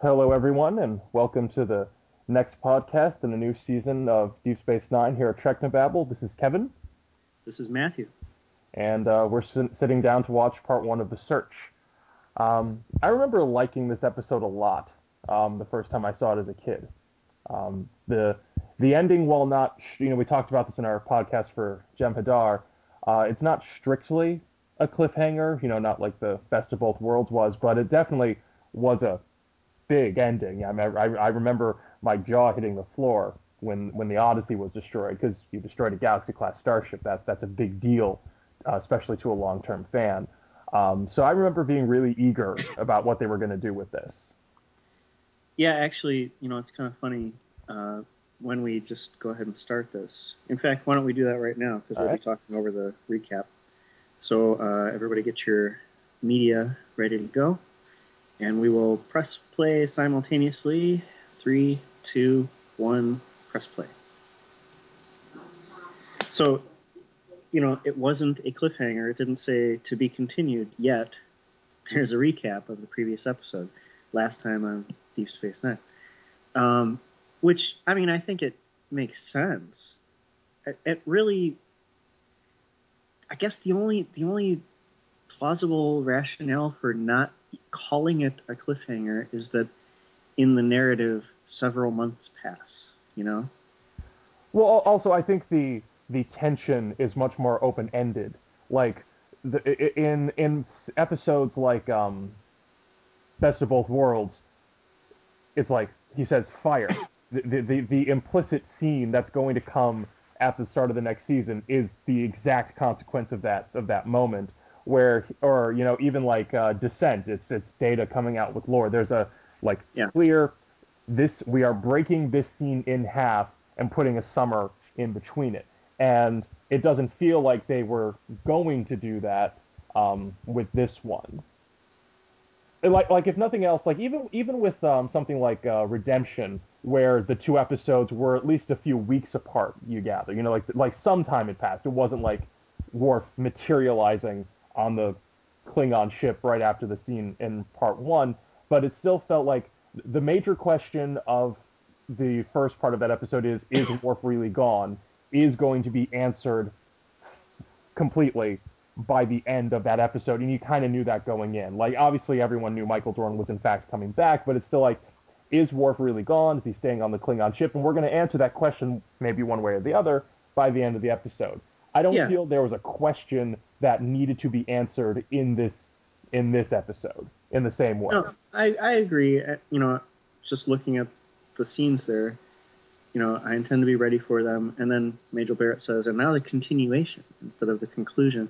Hello, everyone, and welcome to the next podcast in a new season of Deep Space Nine here at Technobabble. This is Kevin, This is Matthew. and uh, we're sit- sitting down to watch part one of The Search. Um, I remember liking this episode a lot um, the first time I saw it as a kid. Um, the the ending, while not, sh- you know, we talked about this in our podcast for Jem'Hadar. Uh, it's not strictly a cliffhanger, you know, not like the Best of Both Worlds was, but it definitely was a big ending. I, mean, I, I remember my jaw hitting the floor when when the Odyssey was destroyed because you destroyed a Galaxy class starship. That that's a big deal, uh, especially to a long term fan. Um, so I remember being really eager about what they were going to do with this. Yeah, actually, you know, it's kind of funny uh, when we just go ahead and start this. In fact, why don't we do that right now? Because we'll right. be talking over the recap. So, uh, everybody get your media ready to go. And we will press play simultaneously. Three, two, one, press play. So, you know, it wasn't a cliffhanger. It didn't say to be continued yet. There's a recap of the previous episode last time on Deep Space Nine. Um, which, I mean, I think it makes sense. It, it really, I guess the only the only plausible rationale for not calling it a cliffhanger is that in the narrative, several months pass. You know, Well, also I think the the tension is much more open ended. Like the, in in episodes like um, Best of Both Worlds, it's like he says fire. The the the implicit scene that's going to come at the start of the next season is the exact consequence of that of that moment. Where or you know even like uh, Descent, it's it's Data coming out with Lore. There's a like Yeah. clear this we are breaking this scene in half and putting a summer in between it and it doesn't feel like they were going to do that um, with this one And like like if nothing else like even even with um, something like uh, redemption where the two episodes were at least a few weeks apart you gather you know like like some time had passed it wasn't like Worf materializing on the Klingon ship right after the scene in part one, but it still felt like the major question of the first part of that episode is is Worf really gone? Is going to be answered completely by the end of that episode, and you kind of knew that going in. Like obviously everyone knew Michael Dorn was in fact coming back, but it's still like, is Worf really gone? Is he staying on the Klingon ship? And we're going to answer that question maybe one way or the other by the end of the episode. I don't Yeah. feel there was a question that needed to be answered in this in this episode in the same way. No, I, I agree. Uh, You know, just looking at the scenes there, you know, I intend to be ready for them. And then Majel Barrett says, and now the continuation instead of the conclusion.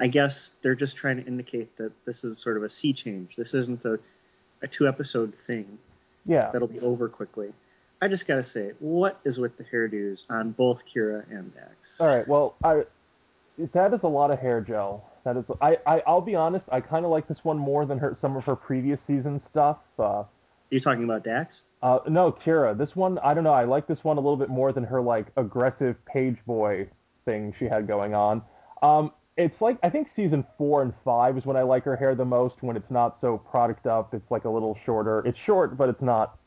I guess they're just trying to indicate that this is sort of a sea change. This isn't a, a two episode thing Yeah. that'll be over quickly. I just gotta say, what is with the hairdos on both Kira and Dax? All right. Well, I that is a lot of hair gel. That is. I, I I'll be honest. I kind of like this one more than her some of her previous season stuff. Uh, you talking about Dax? uh, no, Kira. This one, I don't know. I like this one a little bit more than her like aggressive page boy thing she had going on. Um, it's like I think season four and five is when I like her hair the most. When it's not so product up, it's like a little shorter. It's short, but it's not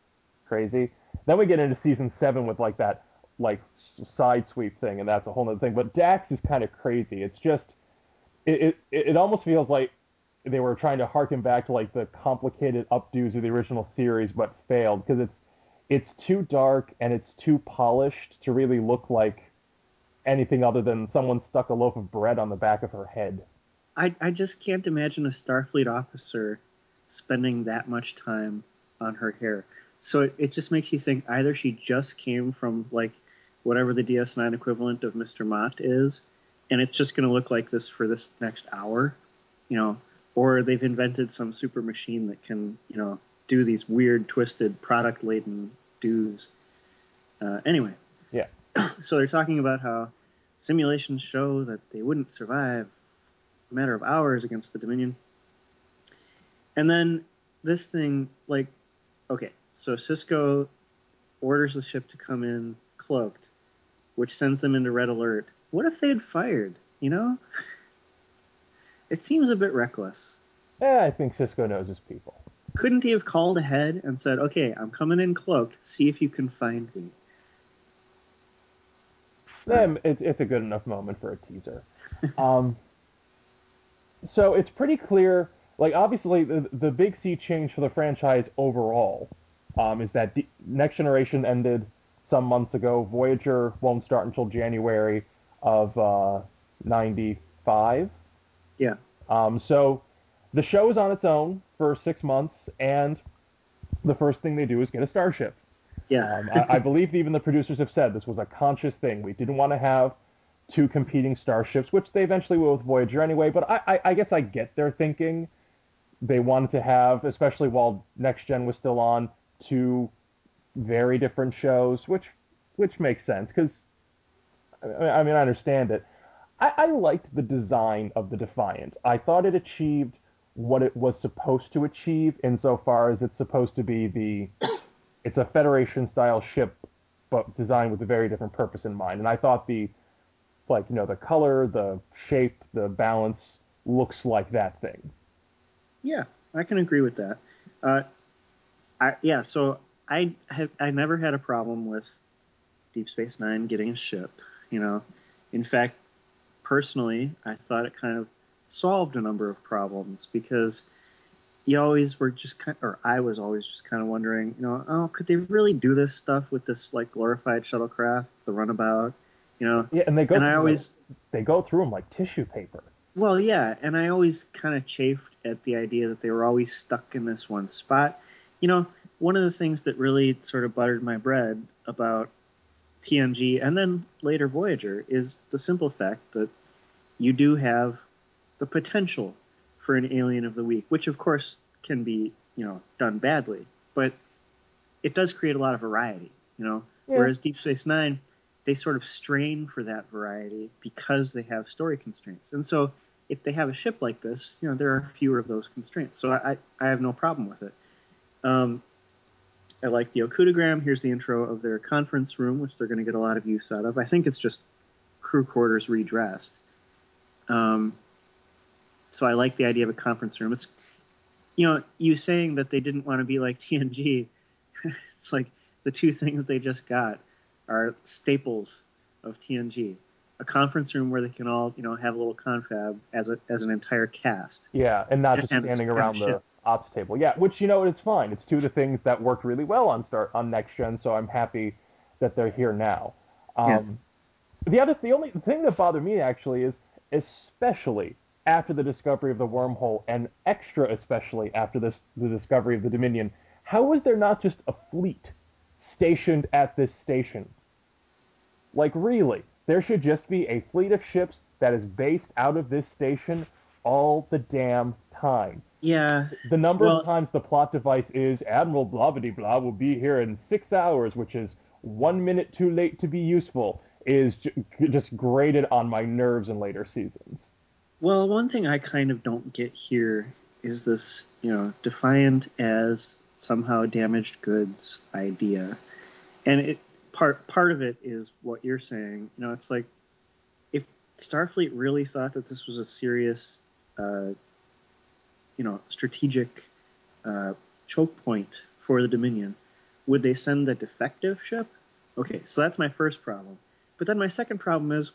crazy. Then we get into season seven with like that like side sweep thing, and that's a whole other thing. But Dax is kind of crazy. It's just it, it it almost feels like they were trying to harken back to like the complicated updos of the original series, but failed because it's it's too dark and it's too polished to really look like anything other than someone stuck a loaf of bread on the back of her head. I, I just can't imagine a Starfleet officer spending that much time on her hair. So it, it just makes you think either she just came from like whatever the DS9 equivalent of Mr. Mot is, and it's just going to look like this for this next hour, you know, or they've invented some super machine that can, you know, do these weird, twisted, product laden do's. Uh, anyway, Yeah. so they're talking about how simulations show that they wouldn't survive a matter of hours against the Dominion. And then this thing, like, okay, so Sisko orders the ship to come in cloaked, which sends them into red alert. What if they had fired? You know, it seems a bit reckless. Eh, I think Sisko knows his people. couldn't he have called ahead and said, "Okay, I'm coming in cloaked. See if you can find me." Yeah, it, it's a good enough moment for a teaser. um, so it's pretty clear. Like obviously, the the big sea change for the franchise overall um, is that the Next Generation ended some months ago. Voyager won't start until January of uh, '95. Yeah. Um, so the show is on its own for six months, and the first thing they do is get a starship. Yeah. Um, I, I believe even the producers have said this was a conscious thing. We didn't want to have two competing starships, which they eventually will with Voyager anyway. But I, I, I guess I get their thinking. They wanted to have, especially while Next Gen was still on, two very different shows, which which makes sense because I mean I understand it. I, I liked the design of the Defiant. I thought it achieved what it was supposed to achieve insofar as it's supposed to be the it's a Federation style ship, but designed with a very different purpose in mind. And I thought the like you know the color, the shape, the balance looks like that thing. Yeah, I can agree with that. Uh, I yeah, so I have I never had a problem with Deep Space Nine getting a ship. You know, in fact, personally, I thought it kind of solved a number of problems because you always were just kind or I was always just kind of wondering, you know, oh, could they really do this stuff with this like glorified shuttlecraft, the runabout, you know? Yeah, and they go. And I always them, they go through them like tissue paper. well, yeah, and I always kind of chafed at the idea that they were always stuck in this one spot. You know, one of the things that really sort of buttered my bread about TNG and then later Voyager is the simple fact that you do have the potential for an alien of the week, which of course can be, you know, done badly, but it does create a lot of variety, you know. Yeah. Whereas Deep Space Nine, they sort of strain for that variety because they have story constraints. And so if they have a ship like this, you know, there are fewer of those constraints. So I, I have no problem with it. Um, I like the Okudagram. Here's the intro of their conference room, which they're going to get a lot of use out of. I think it's just crew quarters redressed. Um, so I like the idea of a conference room. It's, you know, you saying that they didn't want to be like TNG. it's like the two things they just got are staples of TNG. A conference room where they can all, you know, have a little confab as a as an entire cast. Yeah, and not just And- standing and around the. Ops table. Yeah, which you know it's fine. It's two of the things that worked really well on start on next gen, so I'm happy that they're here now. Um, The other, the only thing that bothered me actually is, especially after the discovery of the wormhole, and extra especially after this the discovery of the Dominion, how was there not just a fleet stationed at this station? Like really, there should just be a fleet of ships that is based out of this station all the damn time. Yeah, The number Well- of times the plot device is Admiral blah blah blah will be here in six hours, which is one minute too late to be useful, is j- just grated on my nerves in later seasons. Well, one thing I kind of don't get here is this, you know, defiant as somehow damaged goods idea. And it part part of it is what you're saying. You know, it's like if Starfleet really thought that this was a serious, uh, you know, strategic uh, choke point for the Dominion, would they send a defective ship? Okay, so that's my first problem. But then my second problem is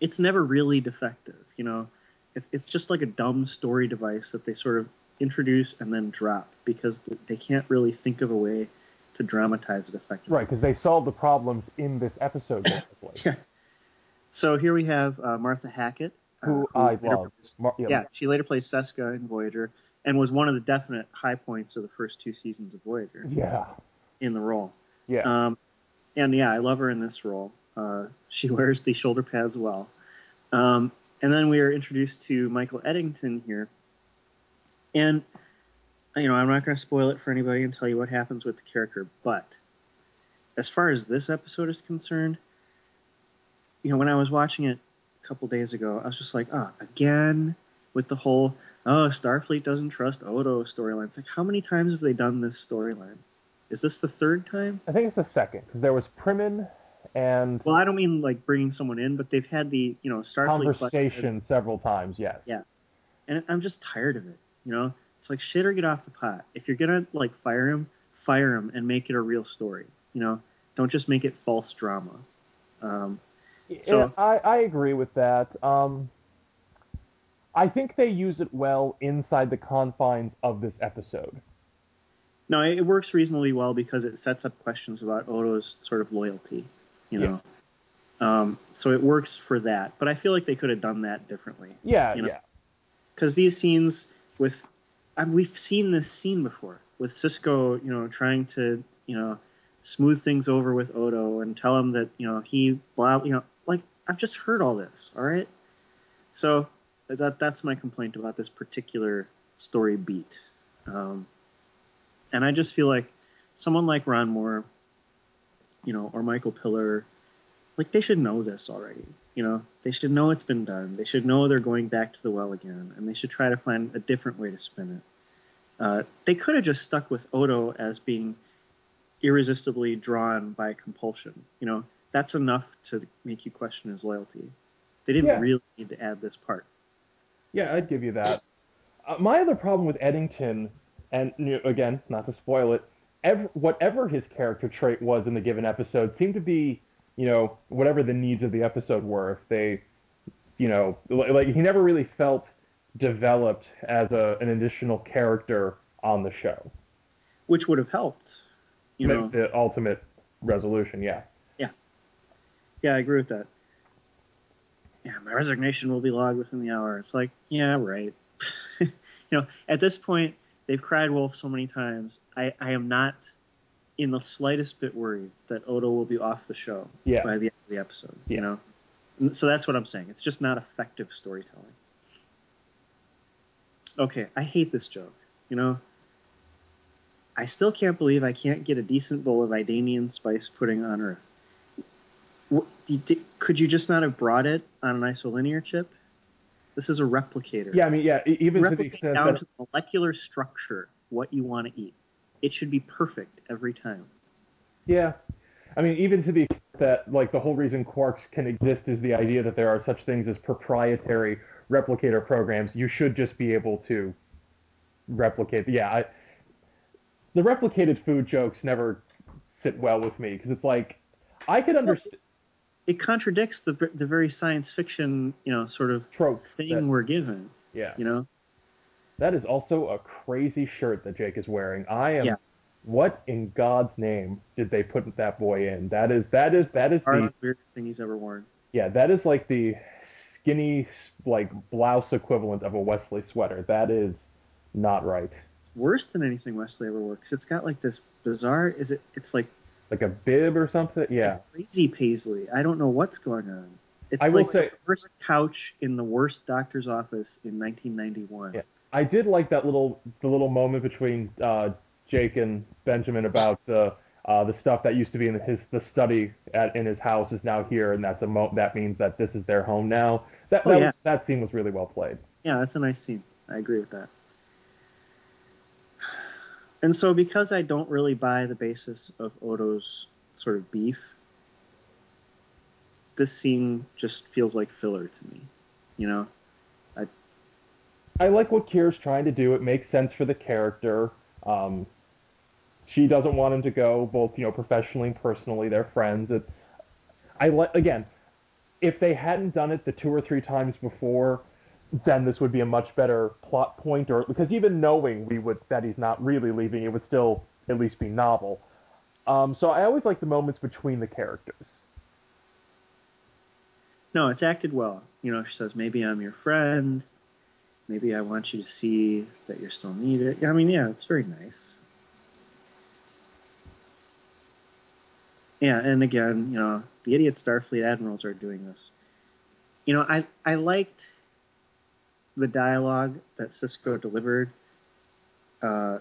it's never really defective. You know, it's, it's just like a dumb story device that they sort of introduce and then drop because they can't really think of a way to dramatize it effectively. Right, because they solved the problems in this episode. Yeah. So here we have uh, Martha Hackett, Who I love. plays- Mar- yeah, she later plays Seska in Voyager and was one of the definite high points of the first two seasons of Voyager Yeah. in the role. Yeah. Um, and yeah, I love her in this role. Uh, she wears the shoulder pads well. Um, and then we are introduced to Michael Eddington here. And, you know, I'm not going to spoil it for anybody and tell you what happens with the character, but as far as this episode is concerned, you know, when I was watching it a couple days ago, I was just like, ah, again with the whole, oh, Starfleet doesn't trust Odo storyline. It's like, how many times have they done this storyline? Is this the third time? I think it's the second, because there was Primmin and Well, I don't mean like bringing someone in, but they've had the you know Starfleet conversation several times, yes. Yeah. and I'm just tired of it. You know, It's like shit or get off the pot. If you're gonna like fire him, fire him and make it a real story. You know, don't just make it false drama. Um, so I, I agree with that. Um, I think they use it well inside the confines of this episode. No, it works reasonably well because it sets up questions about Odo's sort of loyalty, you know. Yeah. Um, so it works for that, but I feel like they could have done that differently. Yeah, you know? yeah. Because these scenes with, I mean, we've seen this scene before with Sisko, you know, trying to, you know, smooth things over with Odo and tell him that, you know, he, blah, you know, I've just heard all this. All right, so that that's my complaint about this particular story beat. Um, and I just feel like someone like Ron Moore, you know, or Michael Piller, like they should know this already. You know, they should know it's been done. They should know they're going back to the well again, and they should try to find a different way to spin it. Uh, they could have just stuck with Odo as being irresistibly drawn by compulsion. You know, that's enough to make you question his loyalty. They didn't yeah. really need to add this part. Yeah, I'd give you that. Uh, my other problem with Eddington, and you know, again, not to spoil it, ever, whatever his character trait was in the given episode seemed to be, you know, whatever the needs of the episode were. If they, you know, like he never really felt developed as a, an additional character on the show. Which would have helped, you the, know. The ultimate resolution, yeah. Yeah. I agree with that yeah, my resignation will be logged within the hour. It's like, yeah, right. you know, at this point, they've cried wolf so many times. I, I am not in the slightest bit worried that Odo will be off the show yeah. by the end of the episode. Yeah. You know, so that's what I'm saying. It's just not effective storytelling. Okay, I hate this joke. You know, I still can't believe I can't get a decent bowl of Idanian spice pudding on Earth could you just not have brought it on an isolinear chip? This is a replicator. Yeah, I mean, yeah, even Replicate to the extent down that... to the molecular structure what you want to eat. It should be perfect every time. Yeah, I mean, even to the extent that like the whole reason Quark's can exist is the idea that there are such things as proprietary replicator programs. You should just be able to replicate. Yeah, I, the replicated food jokes never sit well with me because it's like I could understand it contradicts the the very science fiction, you know, sort of trope thing that, we're given. Yeah. You know. That is also a crazy shirt that Jake is wearing. I am. Yeah. What in God's name did they put that boy in? That is that is that is the weirdest thing he's ever worn. Yeah, that is like the skinny like blouse equivalent of a Wesley sweater. That is not right. Worse than anything Wesley ever wore because it's got like this bizarre. Is it? It's like like a bib or something. Yeah, crazy paisley. I don't know what's going on. It's I like will say, the worst couch in the worst doctor's office in 1991. Yeah, I did like that little the little moment between uh, Jake and Benjamin about the uh, the stuff that used to be in his the study at in his house is now here, and that's a mo- that means that this is their home now. That oh, that, yeah. was, that scene was really well played. Yeah, that's a nice scene. I agree with that. And so, because I don't really buy the basis of Odo's sort of beef, this scene just feels like filler to me. You know, I I like what Kira's trying to do. It makes sense for the character. Um, she doesn't want him to go, both you know, professionally and personally. They're friends. It, I like again, if they hadn't done it the two or three times before, then this would be a much better plot point or because even knowing we would that he's not really leaving it would still at least be novel. Um, so i always like the moments between the characters. No it's acted well. You know she says maybe i'm your friend. Maybe i want you to see that you're still needed. I mean yeah it's very nice. Yeah and again you know the idiot starfleet admirals are doing this. You know i i liked the dialogue that Sisko delivered, uh,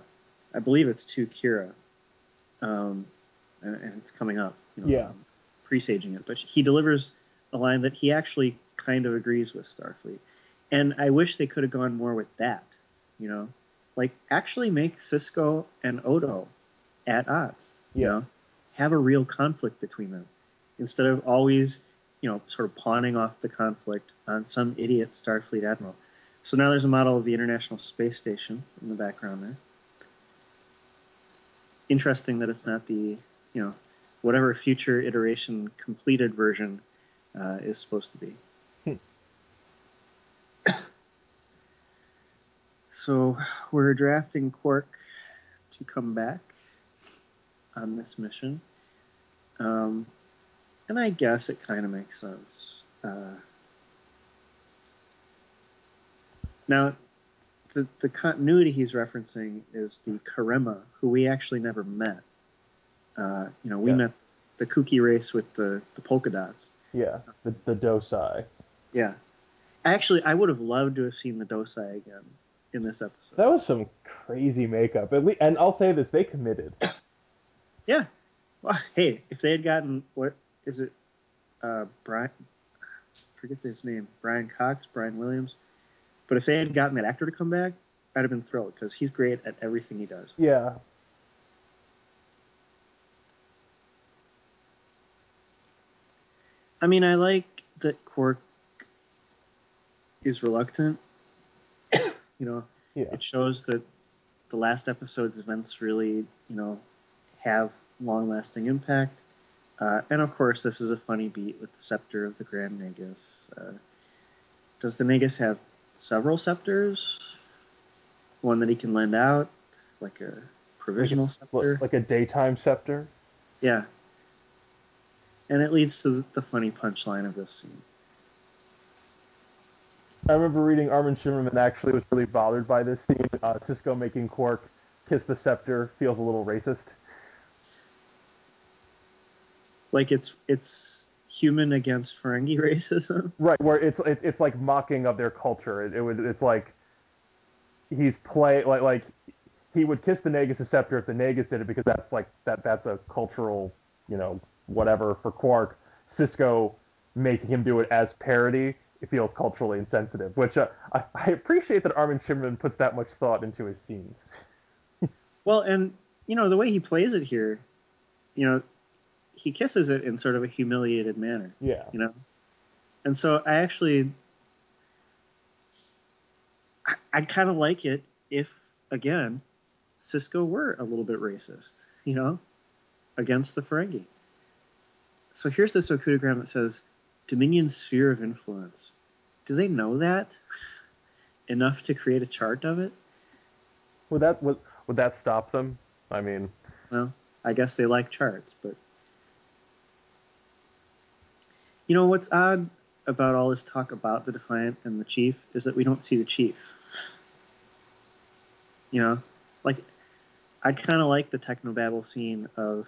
I believe it's to Kira, um, and, and, it's coming up. You know, yeah. Um, presaging it, but he delivers a line that he actually kind of agrees with Starfleet, and I wish they could have gone more with that. You know, like actually make Sisko and Odo at odds. Yeah. You know, have a real conflict between them instead of always, you know, sort of pawning off the conflict on some idiot Starfleet admiral So now there's a model of the International Space Station in the background there. Interesting that it's not the, you know, whatever future iteration completed version uh, is supposed to be. Hmm. so we're drafting Quark to come back on this mission. Um, and I guess it kind of makes sense. Uh, now, the, the continuity he's referencing is the Karemma, who we actually never met. Uh, you know, we Yeah. met the kooky race with the, the polka dots. Yeah, the the Dosai. Yeah. Actually, I would have loved to have seen the Dosai again in this episode. That was some crazy makeup. At least, and I'll say this: they committed. Yeah. Well, hey, if they had gotten what is it, uh, Brian? Forget his name. Brian Cox, Brian Williams. But if they had gotten that actor to come back, I'd have been thrilled because he's great at everything he does. Yeah, I mean, I like that Quark is reluctant. you know, yeah, it shows that the last episode's events really, you know, have long-lasting impact. Uh, and of course, this is a funny beat with the scepter of the Grand Nagus. Uh, does the Nagus have several scepters? One that he can lend out, like a provisional scepter. like a daytime scepter. Yeah. And it leads to the funny punchline of this scene. I remember reading Armin Shimerman actually was really bothered by this scene. Uh, Sisko making Quark kiss the scepter feels a little racist. Like it's it's human against Ferengi racism. Right, where it's it, it's like mocking of their culture. It, it would it's like he's play like like he would kiss the Nagus scepter if the Nagus did it because that's like that that's a cultural you know whatever for Quark. Sisko making him do it as parody it feels culturally insensitive, which uh, I, I appreciate that Armin Shimerman puts that much thought into his scenes. Well, and you know the way he plays it here, you know, he kisses it in sort of a humiliated manner, Yeah, you know, and so I actually, I, I'd kind of like it if again, Sisko were a little bit racist, you know, against the Ferengi. So here's this Okudagram that says Dominion sphere of influence. Do they know that enough to create a chart of it? would that would would that stop them? I mean, Well, I guess they like charts, but you know what's odd about all this talk about the Defiant and the Chief is that we don't see the Chief. You know, like I'd kind of like the technobabble scene of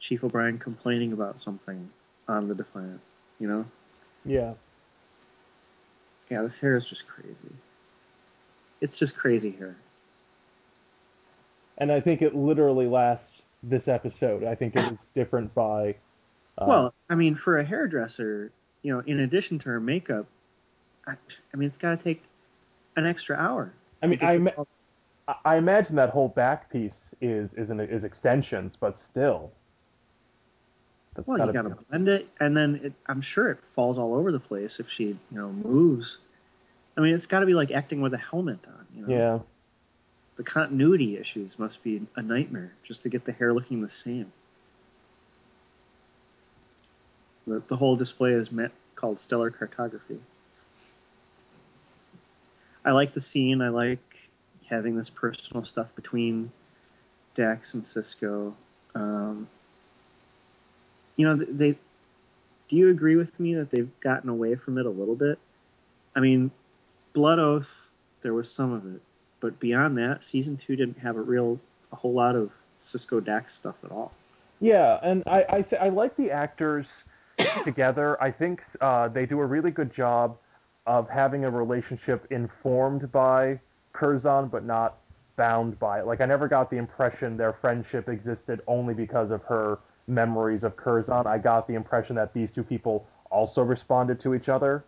Chief O'Brien complaining about something on the Defiant. You know, yeah, yeah, this hair is just crazy. It's just crazy hair. and I think it literally lasts this episode. I think it is different by. Uh, Well, I mean, for a hairdresser, you know, in addition to her makeup, I, I mean, it's got to take an extra hour. I mean, I I- imagine that whole back piece is is an, is extensions, but still. That's well, gotta you got to blend it, and then it, I'm sure it falls all over the place if she, you know, moves. I mean, it's got to be like acting with a helmet on. You know, Yeah, the continuity issues must be a nightmare just to get the hair looking the same. The, the whole display is called stellar cartography. I like the scene. I like having this personal stuff between Dax and Sisko. Um, you know, they. Do you agree with me that they've gotten away from it a little bit? I mean, Blood Oath, there was some of it, but beyond that, season two didn't have a real, a whole lot of Sisko Dax stuff at all. yeah, and I I, I like the actors together. I think uh, they do a really good job of having a relationship informed by Curzon, but not bound by it. Like I never got the impression their friendship existed only because of her memories of Curzon. I got the impression that these two people also responded to each other,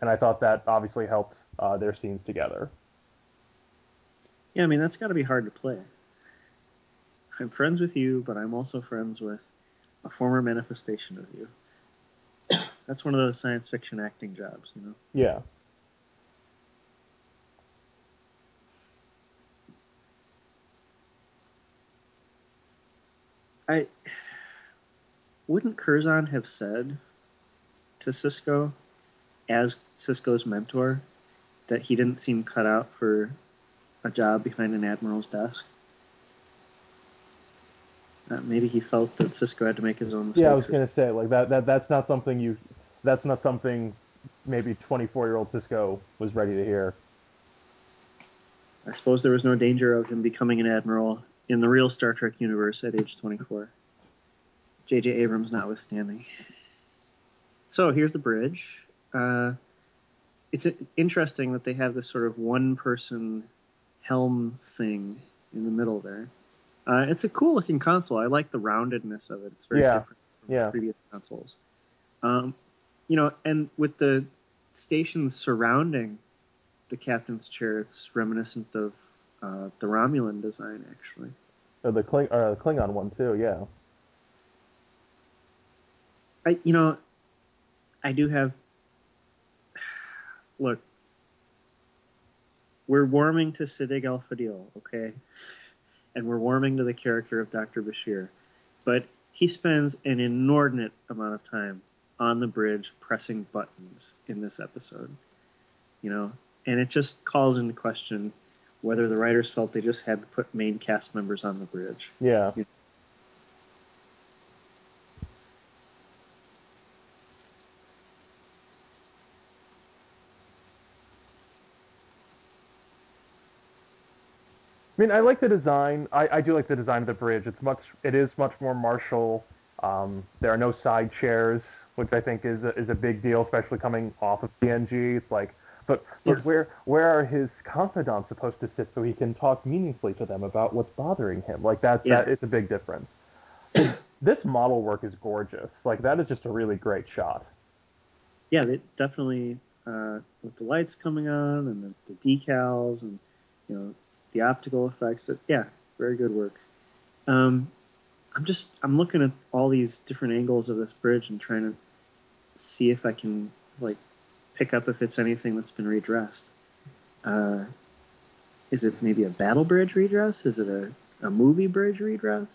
and I thought that obviously helped uh, their scenes together. Yeah, I mean that's got to be hard to play. I'm friends with you, but I'm also friends with a former manifestation of you. That's one of those science fiction acting jobs, you know. Yeah. I wouldn't Curzon have said to Sisko, as Sisko's mentor, that he didn't seem cut out for a job behind an admiral's desk? Uh, maybe he felt that Sisko had to make his own mistakes. Yeah, I was gonna say like that. That that's not something you. That's not something. Maybe 24 year old Sisko was ready to hear. I suppose there was no danger of him becoming an admiral in the real Star Trek universe at age 24. J.J. Abrams notwithstanding. So here's the bridge. Uh, it's interesting that they have this sort of one person helm thing in the middle there. Uh, it's a cool looking console. I like the roundedness of it. It's very Yeah. different from Yeah. previous consoles. Um, you know, and with the stations surrounding the captain's chair, it's reminiscent of uh, the Romulan design, actually. Or the Kling, uh, Klingon one too. Yeah. I, you know, I do have. Look, we're warming to Siddig El Fadil, okay, and we're warming to the character of Dr. Bashir, but he spends an inordinate amount of time on the bridge pressing buttons in this episode, you know, and it just calls into question whether the writers felt they just had to put main cast members on the bridge. Yeah. I mean, I like the design. I, I do like the design of the bridge. It's much. It is much more martial. Um, there are no side chairs, which I think is a, is a big deal, especially coming off of TNG. It's like, but but Yeah. where where are his confidants supposed to sit so he can talk meaningfully to them about what's bothering him? Like that's Yeah. that. It's a big difference. this model work is gorgeous. Like that is just a really great shot. yeah, they definitely uh, with the lights coming on and the, the decals and you know the optical effects. Yeah, very good work. Um, I'm just I'm looking at all these different angles of this bridge and trying to see if I can like pick up if it's anything that's been redressed. Uh, is it maybe a battle bridge redress? Is it a, a movie bridge redress?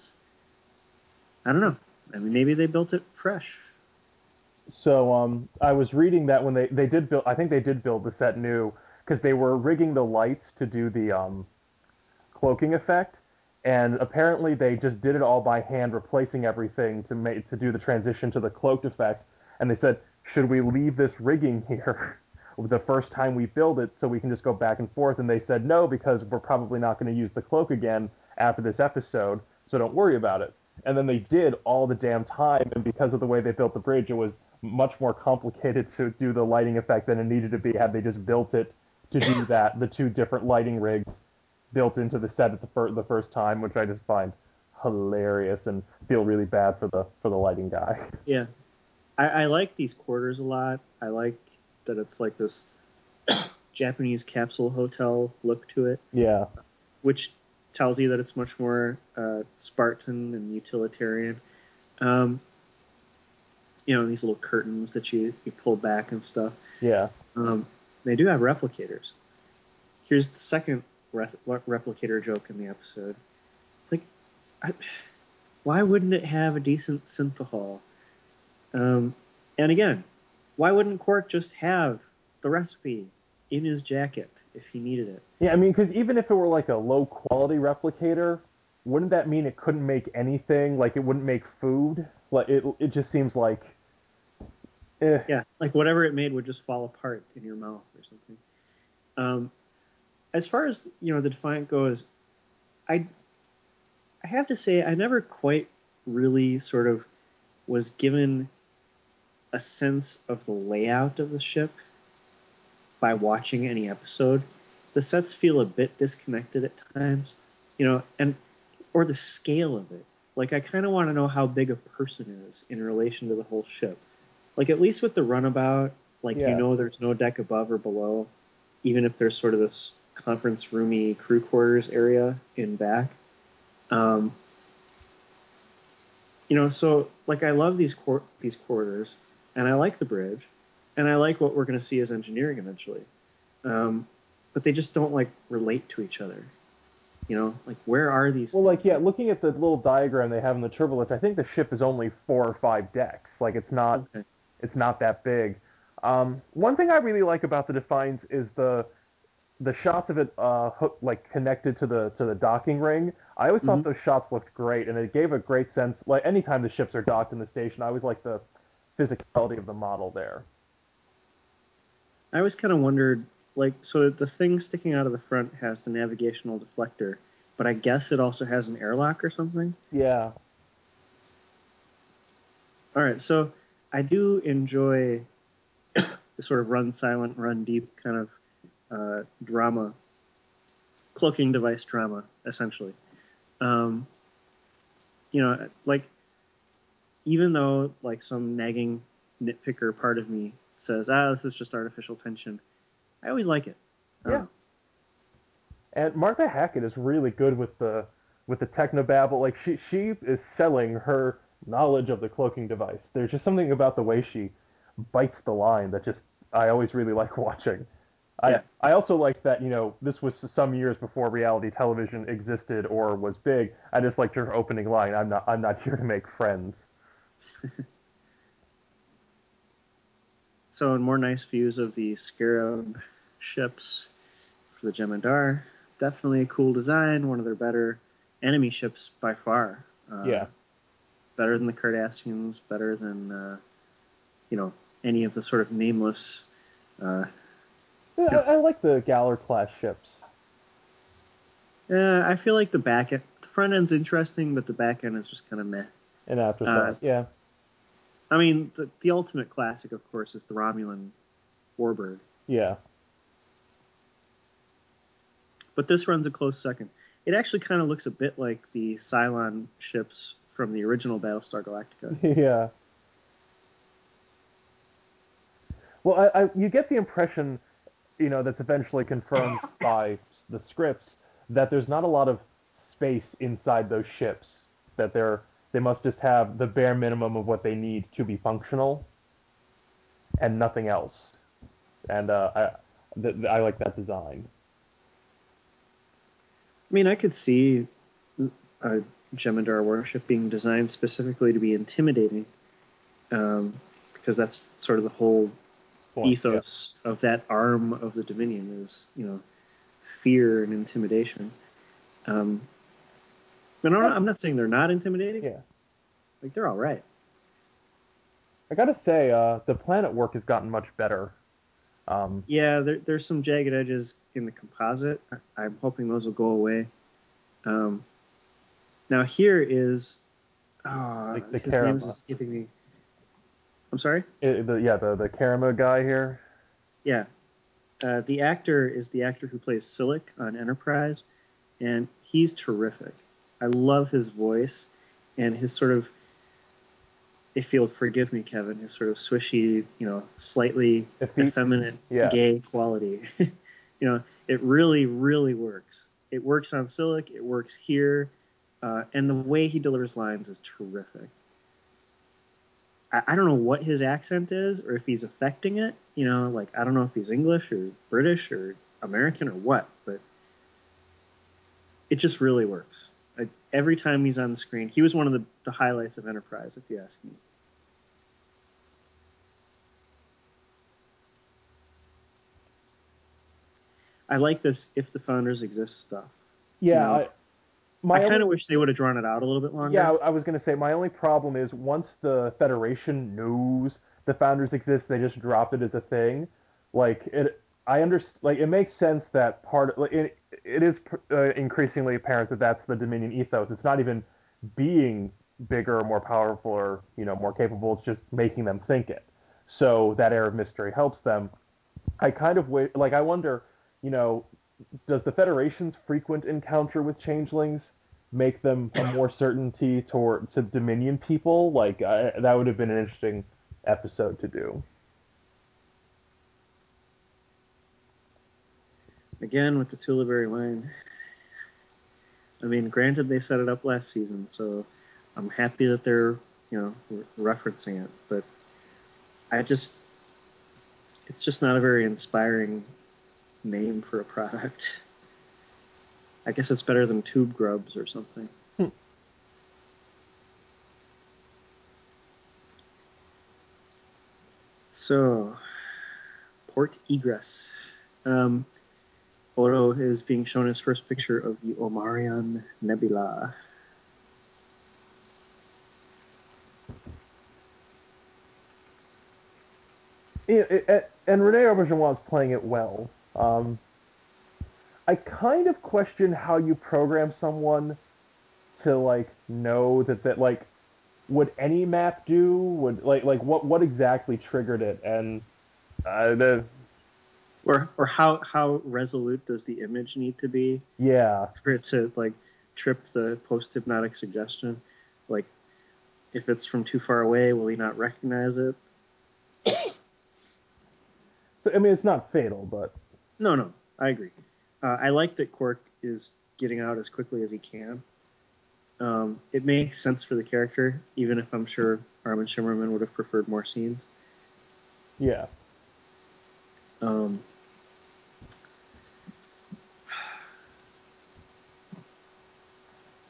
I don't know. I mean, maybe they built it fresh. So um, I was reading that when they, they did build, I think they did build the set new because they were rigging the lights to do the um, cloaking effect, and apparently they just did it all by hand, replacing everything to make to do the transition to the cloaked effect. And they said, should we leave this rigging here the first time we build it so we can just go back and forth? And they said no because we're probably not going to use the cloak again after this episode, so don't worry about it. And then they did all the damn time, and because of the way they built the bridge, it was much more complicated to do the lighting effect than it needed to be had they just built it to do that. The two different lighting rigs built into the set at the, fir- the first time, which I just find hilarious and feel really bad for the for the lighting guy. Yeah, I, I like these quarters a lot. I like that it's like this Japanese capsule hotel look to it, Yeah, which tells you that it's much more uh, Spartan and utilitarian. Um, you know, these little curtains that you, you pull back and stuff. yeah, Um, they do have replicators. Here's the second re- replicator joke in the episode. It's like, I, why wouldn't it have a decent synthahol? Um, and again, why wouldn't Quark just have the recipe in his jacket if he needed it? yeah. I mean, because even if it were like a low quality replicator, wouldn't that mean it couldn't make anything? Like it wouldn't make food? Like it it just seems like. Eh. Yeah, like whatever it made would just fall apart in your mouth or something. Um, as far as you know, the Defiant goes, I I have to say I never quite really sort of was given a sense of the layout of the ship by watching any episode. The sets feel a bit disconnected at times, you know, and or the scale of it. Like I kind of want to know how big a person is in relation to the whole ship. Like at least with the runabout, like you know there's no deck above or below, even if there's sort of this conference roomy crew quarters area in back. Um, you know, so like I love these quar- these quarters, and I like the bridge, and I like what we're going to see as engineering eventually, um, but they just don't like relate to each other. You know, like where are these? Well, like yeah, looking at the little diagram they have in the turbolift, I think the ship is only four or five decks. Like it's not Okay. it's not that big. Um, one thing I really like about the Defiance is the the shots of it uh, hook, like connected to the to the docking ring. I always thought those shots looked great, and it gave a great sense. Like anytime the ships are docked in the station, I always like the physicality of the model there. I always kind of wondered, like, so the thing sticking out of the front has the navigational deflector, but I guess it also has an airlock or something. Yeah, All right, so I do enjoy the sort of run silent, run deep kind of uh, drama, cloaking device drama, essentially. Um, you know, like even though like some nagging nitpicker part of me says, ah, this is just artificial tension, I always like it. Yeah. Um, and Martha Hackett is really good with the with the technobabble. Like she she is selling her knowledge of the cloaking device. There's just something about the way she bites the line that just I always really like watching. I I also like that you know this was some years before reality television existed or was big. I just liked your opening line. I'm not I'm not here to make friends. So, more nice views of the Scarab ships for the Jem'Hadar, definitely a cool design. One of their better enemy ships by far. Uh, Yeah. Better than the Cardassians. Better than uh, you know any of the sort of nameless. Uh, Yeah, I, I like the Galor class ships. uh, I feel like the back end, the front end's interesting, but the back end is just kind of meh. And after Uh, yeah, I mean, the, the ultimate classic, of course, is the Romulan Warbird. yeah, but this runs a close second. It actually kind of looks a bit like the Cylon ships from the original Battlestar Galactica. yeah. Well, I, I, you get the impression, you know, that's eventually confirmed by the scripts that there's not a lot of space inside those ships. That they're they must just have the bare minimum of what they need to be functional, and nothing else. And uh, I, th- th- I like that design. I mean, I could see a Jem'Hadar warship being designed specifically to be intimidating, um, because that's sort of the whole Point, ethos of that arm of the Dominion is, you know, fear and intimidation. Um, but I'm not, I'm not saying they're not intimidating. Yeah. yeah. Like they're all right. I gotta say, uh, the planet work has gotten much better. Um, Yeah, there, there's some jagged edges in the composite. I- I'm hoping those will go away. Um, now here is, oh, Like the his name's Karemma. escaping me. I'm sorry. it- the, yeah, the the Karemma guy here. Yeah, uh, the actor is the actor who plays Silik on Enterprise, and he's terrific. I love his voice and his sort of, if you'll forgive me, Kevin, his sort of swishy, you know, slightly effeminate, Yeah. gay quality. you know, it really, really works. It works on Silik. It works here, uh, and the way he delivers lines is terrific. I, I don't know what his accent is, or if he's affecting it. You know, like I don't know if he's English or British or American or what, but it just really works. Like, every time he's on the screen, he was one of the, the highlights of Enterprise, if you ask me. I like this if the founders exist stuff. Yeah, know, I, kind of wish they would have drawn it out a little bit longer. Yeah, I was gonna say my only problem is once the Federation knows the founders exist, they just drop it as a thing. Like it, I understand. Like it makes sense that part. Like it, it is uh, increasingly apparent that that's the Dominion ethos. It's not even being bigger or more powerful or you know more capable. It's just making them think it. So that air of mystery helps them. I kind of wait. Like I wonder, you know, does the Federation's frequent encounter with changelings make them a more certainty toward to Dominion people? Like I, that would have been an interesting episode to do. Again with the Tulaberry line. I mean, granted they set it up last season, so I'm happy that they're you know re- referencing it, but I just it's just not a very inspiring name for a product. I guess it's better than tube grubs or something. Hmm. So, port egress. Um, Odo is being shown his first picture of the Omarion Nebula. Yeah, it, it, and Rene Auberjonois is playing it well. Um, I kind of question how you program someone to like know that that like would any map do would like like what what exactly triggered it and uh, the Or or how how resolute does the image need to be yeah for it to like trip the post hypnotic suggestion? Like if it's from too far away, will he not recognize it? so I mean it's not fatal but No, no, I agree. Uh, I like that Quark is getting out as quickly as he can. Um, it makes sense for the character, even if I'm sure Armin Shimerman would have preferred more scenes. yeah Um,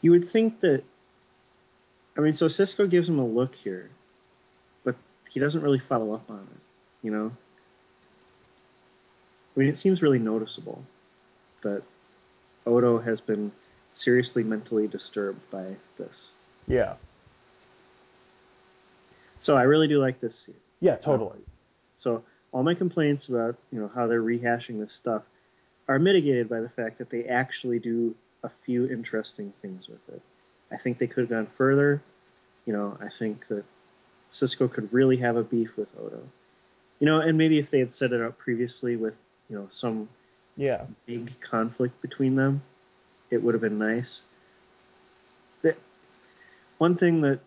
you would think that. I mean, so Sisko gives him a look here, but he doesn't really follow up on it. You know. I mean, it seems really noticeable that Odo has been seriously mentally disturbed by this. yeah So I really do like this scene. yeah totally uh, So all my complaints about you know how they're rehashing this stuff are mitigated by the fact that they actually do a few interesting things with it. I think they could have gone further. You know, I think that Sisko could really have a beef with Odo. You know, and maybe if they had set it up previously with you know some yeah big conflict between them, it would have been nice. The, one thing that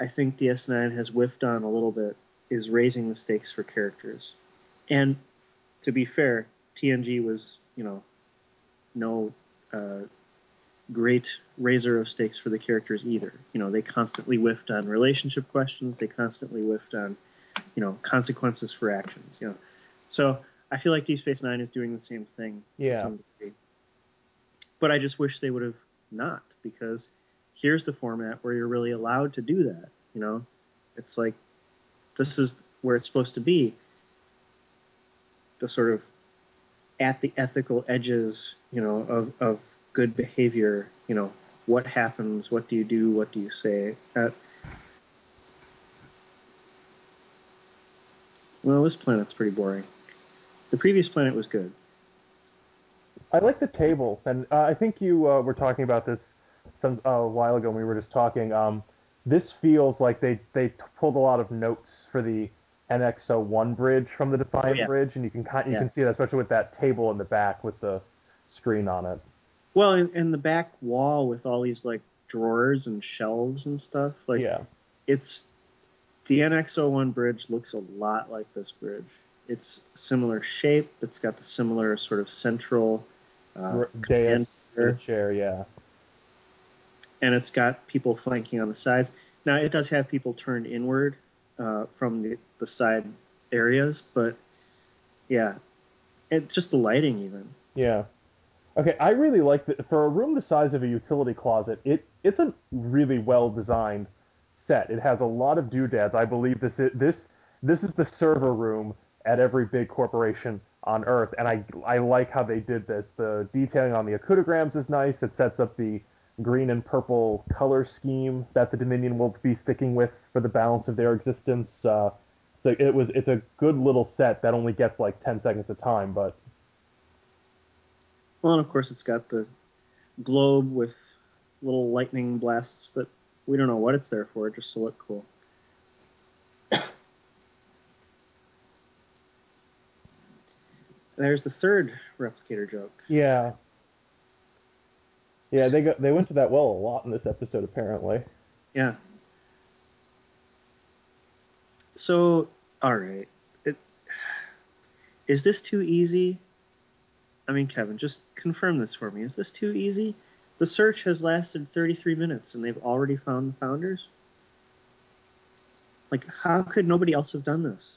I think DS9 has whiffed on a little bit is raising the stakes for characters. And to be fair, TNG was, you know, no uh, great raiser of stakes for the characters either. You know, they constantly whiffed on relationship questions. They constantly whiffed on, you know, consequences for actions. You know, so I feel like Deep Space Nine is doing the same thing Yeah. to some degree. But I just wish they would have not because here's the format where you're really allowed to do that. You know, it's like this is where it's supposed to be. The sort of at the ethical edges, you know, of, of good behavior, you know, what happens, what do you do, what do you say? Uh, well, this planet's pretty boring. The previous planet was good. I like the table, and uh, I think you uh, were talking about this some uh, a while ago when we were just talking. Um, this feels like they they t- pulled a lot of notes for the NX-01 bridge from the Defiant yeah. bridge, and you can kind you Yeah. can see that especially with that table in the back with the screen on it. Well, and, and the back wall with all these like drawers and shelves and stuff, like yeah, it's the NX-01 bridge looks a lot like this bridge. It's similar shape. It's got the similar sort of central uh, dais chair. Yeah, and it's got people flanking on the sides. Now it does have people turned inward uh, from the, the side areas, but yeah, and just the lighting even. yeah. Okay, I really like that for a room the size of a utility closet. It it's a really well designed set. It has a lot of doodads. I believe this is, this this is the server room at every big corporation on Earth, and I I like how they did this. The detailing on the Okudagrams is nice. It sets up the green and purple color scheme that the Dominion will be sticking with for the balance of their existence. Uh, so it was it's a good little set that only gets like 10 seconds of time, but Well, and of course it's got the globe with little lightning blasts that we don't know what it's there for, just to look cool. There's the third replicator joke. Yeah. Yeah, they go, they went to that well a lot in this episode apparently. Yeah. So, all right. It, is this too easy? I mean, Kevin, just confirm this for me. Is this too easy? The search has lasted 33 minutes and they've already found the founders? Like, how could nobody else have done this?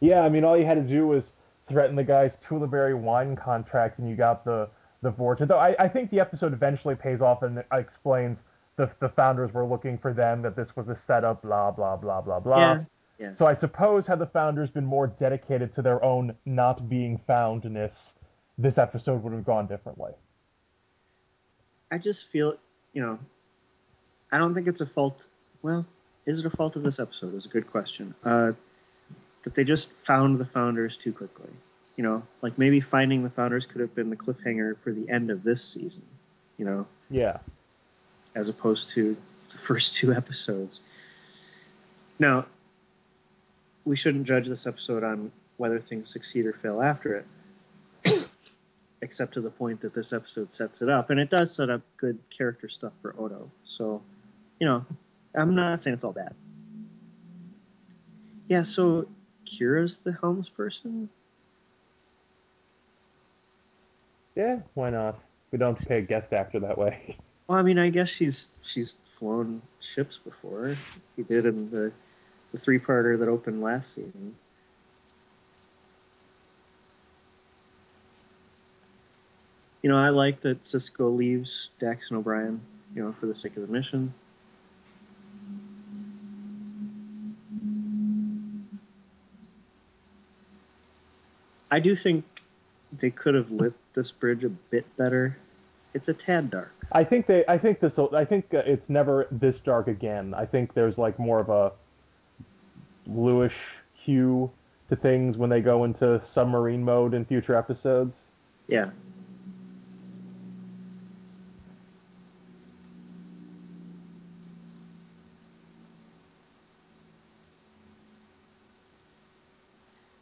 Yeah, I mean all you had to do was threaten the guy's Tulaberry wine contract and you got the the Vorta. Though I, I think the episode eventually pays off and explains the the founders were looking for them, that this was a setup, blah blah blah blah blah. Yeah. Yeah. So I suppose had the founders been more dedicated to their own not being foundness, this episode would have gone differently. I just feel, you know, I don't think it's a fault. Well, is it a fault of this episode? Is a good question. Uh, that they just found the founders too quickly. You know, like maybe finding the founders could have been the cliffhanger for the end of this season. You know, Yeah. as opposed to the first two episodes. Now, we shouldn't judge this episode on whether things succeed or fail after it, except to the point that this episode sets it up, and it does set up good character stuff for Odo. So, you know, I'm not saying it's all bad. Yeah, so Kira's the helms person. Yeah, why not? We don't pay a guest actor that way. Well, I mean, I guess she's she's flown ships before. She did in the the three parter that opened last season. You know, I like that Sisko leaves Dax and O'Brien, you know, for the sake of the mission. I do think they could have lit this bridge a bit better. It's a tad dark. I think they. I think this. I think uh, it's never this dark again. I think there's like more of a bluish hue to things when they go into submarine mode in future episodes. Yeah.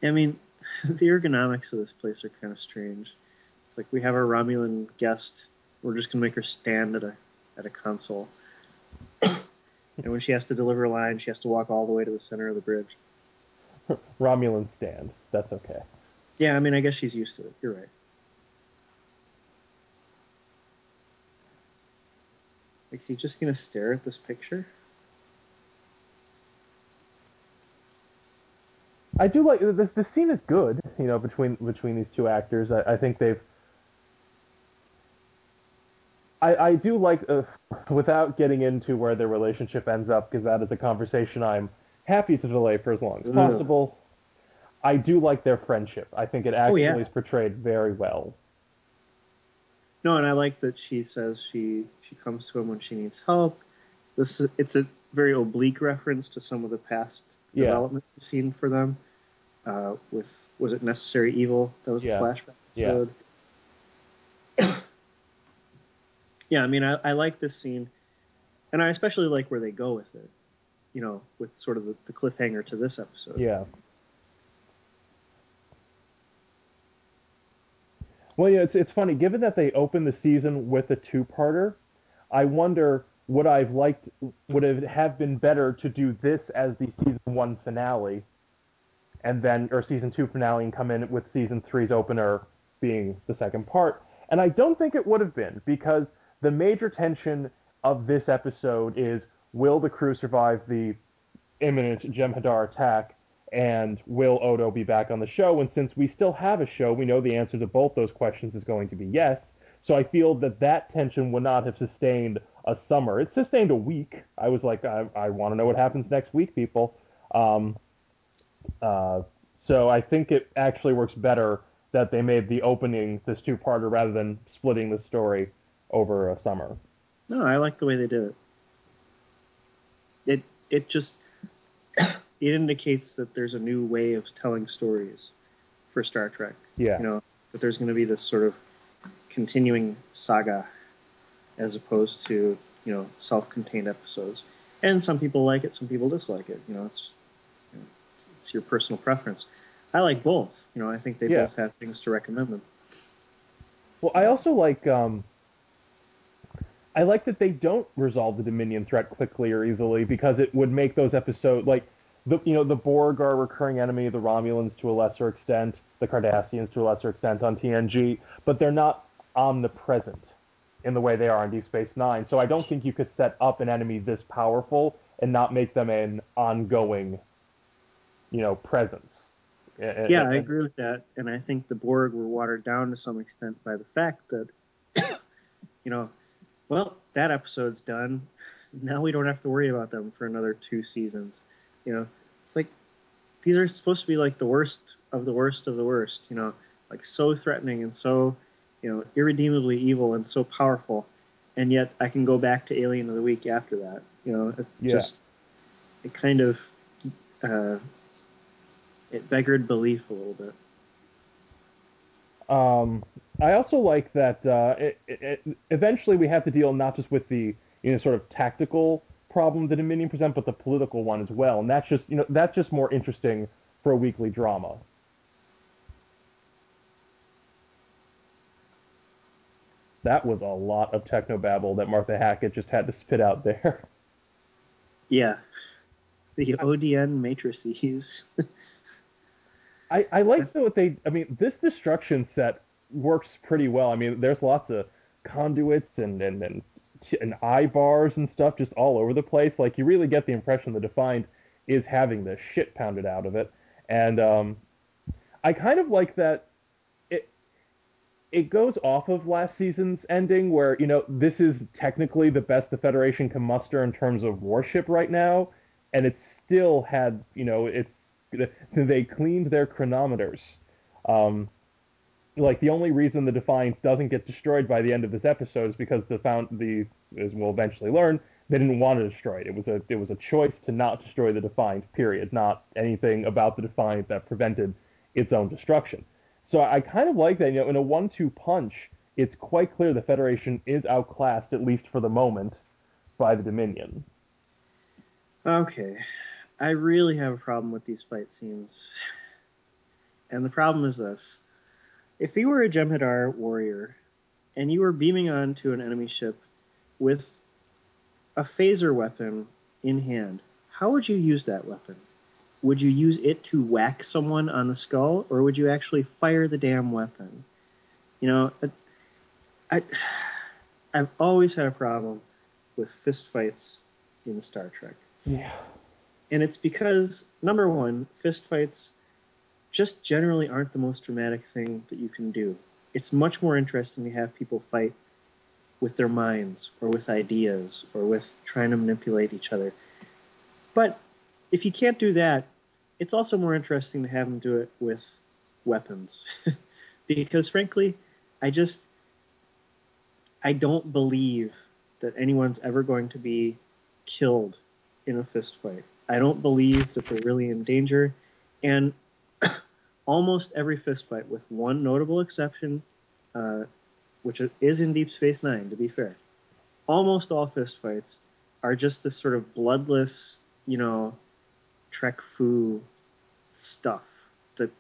I mean, the ergonomics of this place are kind of strange. It's like we have our Romulan guest. We're just gonna make her stand at a at a console, and when she has to deliver a line, she has to walk all the way to the center of the bridge. Romulan stand. That's okay. Yeah, I mean, I guess she's used to it. You're right. Like, is he just gonna stare at this picture? I do like this. The scene is good, you know, between between these two actors. I, I think they've. I I do like, uh, without getting into where their relationship ends up, because that is a conversation I'm happy to delay for as long as possible. I do like their friendship. I think it actually yeah. is portrayed very well. No, and I like that she says she she comes to him when she needs help. This is- it's a very oblique reference to some of the past Yeah. development we've seen for them. Uh, with was it Necessary Evil? That was Yeah. the flashback Yeah. episode. yeah, I mean, I, I like this scene, and I especially like where they go with it. You know, with sort of the, the cliffhanger to this episode. Yeah. Well, yeah, it's it's funny. Given that they opened the season with a two-parter, I wonder would I've liked would it have been better to do this as the season one finale, and then or season two finale and come in with season three's opener being the second part. And I don't think it would have been because the major tension of this episode is will the crew survive the imminent Jem'Hadar attack, and will Odo be back on the show? And since we still have a show, we know the answer to both those questions is going to be yes. So I feel that that tension would not have sustained a summer. It sustained a week. I was like, I, I want to know what happens next week, people. Um, uh, so I think it actually works better that they made the opening this two-parter rather than splitting the story over a summer. No, I like the way they did it. It it just it indicates that there's a new way of telling stories for Star Trek. Yeah. You know, that there's going to be this sort of continuing saga as opposed to, you know, self-contained episodes. And some people like it, some people dislike it. You know, it's you know, it's your personal preference. I like both. You know, I think they Yeah. both have things to recommend them. Well, I also like um, I like that they don't resolve the Dominion threat quickly or easily because it would make those episodes like the you know the Borg are a recurring enemy, of the Romulans to a lesser extent, the Cardassians to a lesser extent on TNG, but they're not omnipresent in the way they are on Deep Space Nine. So I don't think you could set up an enemy this powerful and not make them an ongoing, you know, presence. Yeah, I agree with that, and I think the Borg were watered down to some extent by the fact that you know, well, that episode's done. Now we don't have to worry about them for another two seasons. You know, it's like these are supposed to be like the worst of the worst of the worst. You know, like so threatening and so, you know, irredeemably evil and so powerful, and yet I can go back to Alien of the Week after that. You know, it Yeah. just it kind of uh, it beggared belief a little bit. Um, I also like that uh, it, it, eventually we have to deal not just with the you know sort of tactical problem the Dominion present, but the political one as well, and that's just you know that's just more interesting for a weekly drama. That was a lot of technobabble that Martha Hackett just had to spit out there. Yeah, the ODN matrices. I, I like what they I mean this destruction set works pretty well. I mean there's lots of conduits and and and, and eye bars and stuff just all over the place. Like you really get the impression the Defiant is having the shit pounded out of it. And um, I kind of like that it goes off of last season's ending where you know this is technically the best the Federation can muster in terms of warship right now, and it still had you know it's they cleaned their chronometers. Um, like the only reason the Defiant doesn't get destroyed by the end of this episode is because the found the as we'll eventually learn they didn't want to destroy it. It was a it was a choice to not destroy the Defiant. Period. Not anything about the Defiant that prevented its own destruction. So I kind of like that. You know, in a one-two punch, it's quite clear the Federation is outclassed at least for the moment by the Dominion. Okay, I really have a problem with these fight scenes. And the problem is this. If you were a Jem'Hadar warrior and you were beaming onto an enemy ship with a phaser weapon in hand, how would you use that weapon? Would you use it to whack someone on the skull, or would you actually fire the damn weapon? You know, I, I've always had a problem with fist fights in Star Trek. Yeah. And it's because, number one, fistfights just generally aren't the most dramatic thing that you can do. It's much more interesting to have people fight with their minds or with ideas or with trying to manipulate each other. But if you can't do that, it's also more interesting to have them do it with weapons. because frankly, I just I don't believe that anyone's ever going to be killed in a fist fight. I don't believe that they're really in danger. And almost every fist fight, with one notable exception, uh, which is in Deep Space Nine, to be fair, almost all fist fights are just this sort of bloodless, you know, Trek Fu stuff that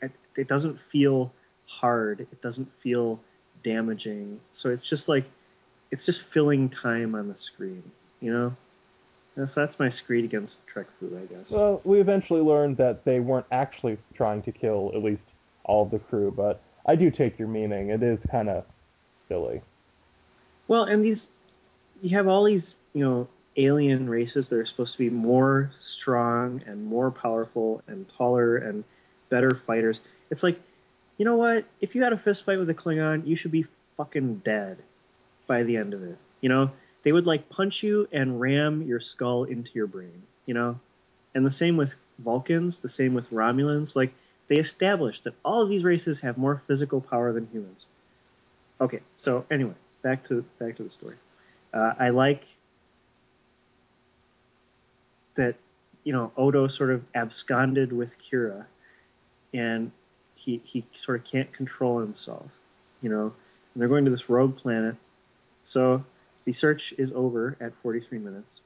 it, it doesn't feel hard. It doesn't feel damaging. So it's just like it's just filling time on the screen, you know. Yeah, so that's my screed against Trek Fu, I guess. Well, we eventually learned that they weren't actually trying to kill at least all of the crew, but I do take your meaning. It is kind of silly. Well, and these, you have all these, you know, alien races that are supposed to be more strong and more powerful and taller and better fighters. It's like, you know what? If you had a fist fight with a Klingon, you should be fucking dead by the end of it. You know, they would like punch you and ram your skull into your brain, you know? And the same with Vulcans, the same with Romulans. Like, they established that all of these races have more physical power than humans. Okay, so anyway, back to back to the story. Uh, I like that, you know, Odo sort of absconded with Kira, and he he sort of can't control himself, you know. And they're going to this rogue planet, so the search is over at 43 minutes.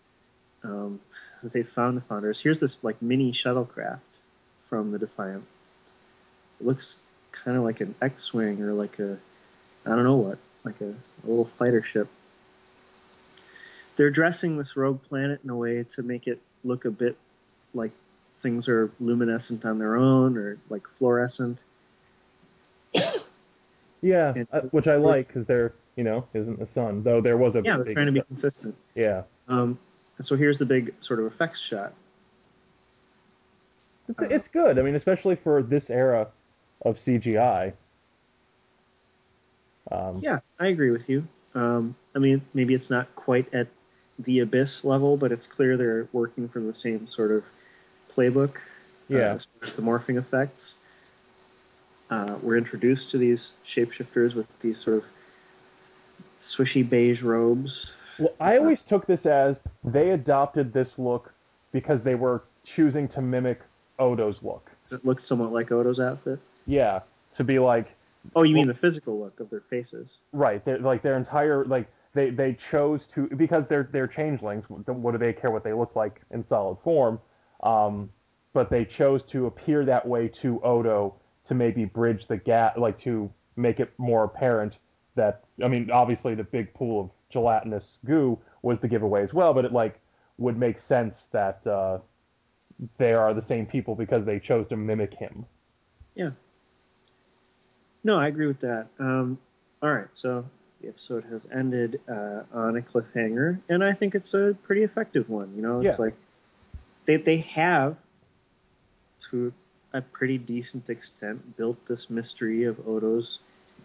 Um, they found the founders. Here's this like mini shuttlecraft from the Defiant. It looks kind of like an X-wing or like a I don't know what, like a, a little fighter ship. They're dressing this rogue planet in a way to make it look a bit like things are luminescent on their own or like fluorescent. Yeah, And- uh, which I like because there, you know, isn't the sun. Though there was a Yeah, they're trying to be stu- consistent. Yeah, Um, so here's the big sort of effects shot. it's, it's good. I mean, especially for this era of CGI. Um, Yeah, I agree with you. Um, I mean, maybe it's not quite at the abyss level, but it's clear they're working from the same sort of playbook. Yeah. Uh, as far as the morphing effects, uh, we're introduced to these shapeshifters with these sort of swishy beige robes. Well, I always took this as they adopted this look because they were choosing to mimic Odo's look. It look somewhat like Odo's outfit? Yeah, to be like Oh, you mean the physical look of their faces? right, they're, like their entire like they they chose to because they're they're changelings. What do they care what they look like in solid form? Um, but they chose to appear that way to Odo to maybe bridge the gap, like to make it more apparent that I mean, obviously the big pool of gelatinous goo was the giveaway as well, but it like would make sense that uh, they are the same people because they chose to mimic him. Yeah. No, I agree with that. Um, all right, so the episode has ended uh, on a cliffhanger, and I think it's a pretty effective one. You know, it's Yeah. like they they have to a pretty decent extent built this mystery of Odo's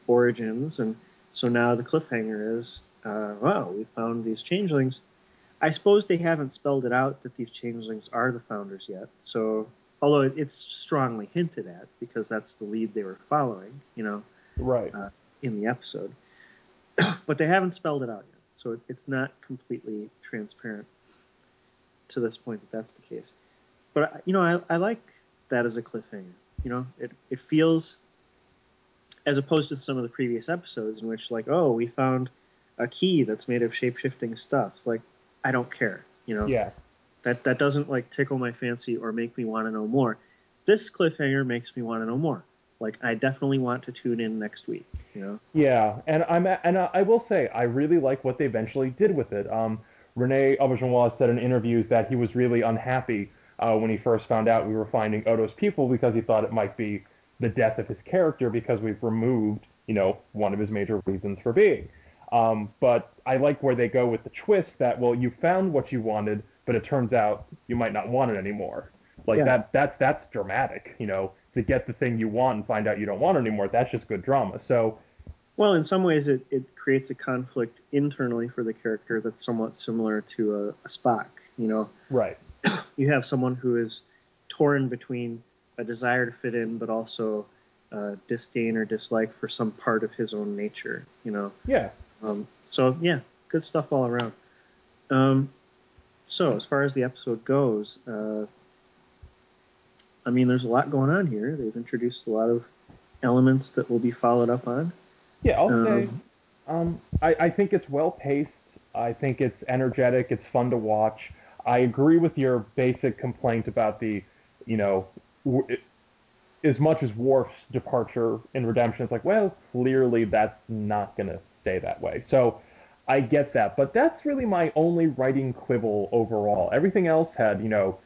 origins, and so now the cliffhanger is, uh, wow, we found these changelings. I suppose they haven't spelled it out that these changelings are the founders yet. So, although it's strongly hinted at because that's the lead they were following, you know, Right. uh, in the episode. but they haven't spelled it out yet, so it's not completely transparent to this point that that's the case. But you know, I, I like that as a cliffhanger. You know, it it feels as opposed to some of the previous episodes in which like, oh, we found a key that's made of shape shifting stuff. Like, I don't care. You know, Yeah. that that doesn't like tickle my fancy or make me want to know more. This cliffhanger makes me want to know more. Like, I definitely want to tune in next week. You know. Yeah, and I'm and I will say I really like what they eventually did with it. Um, Rene Auberjonois said in interviews that he was really unhappy uh, when he first found out we were finding Odo's people because he thought it might be the death of his character because we've removed, you know, one of his major reasons for being. Um, but I like where they go with the twist that well, you found what you wanted, but it turns out you might not want it anymore. Like Yeah. that that's that's dramatic, you know, to get the thing you want and find out you don't want it anymore. That's just good drama. So Well, in some ways, it, it creates a conflict internally for the character that's somewhat similar to a, a Spock. You know, right. you have someone who is torn between a desire to fit in, but also uh, disdain or dislike for some part of his own nature. You know, Yeah. um, so yeah, good stuff all around. Um, so as far as the episode goes, uh, I mean, there's a lot going on here. They've introduced a lot of elements that will be followed up on. Yeah, I'll say Um, um, I, I think it's well paced. I think it's energetic. It's fun to watch. I agree with your basic complaint about the, you know, w- it, as much as Worf's departure in Redemption, it's like, well, clearly that's not going to stay that way. So I get that. But that's really my only writing quibble overall. Everything else had, you know,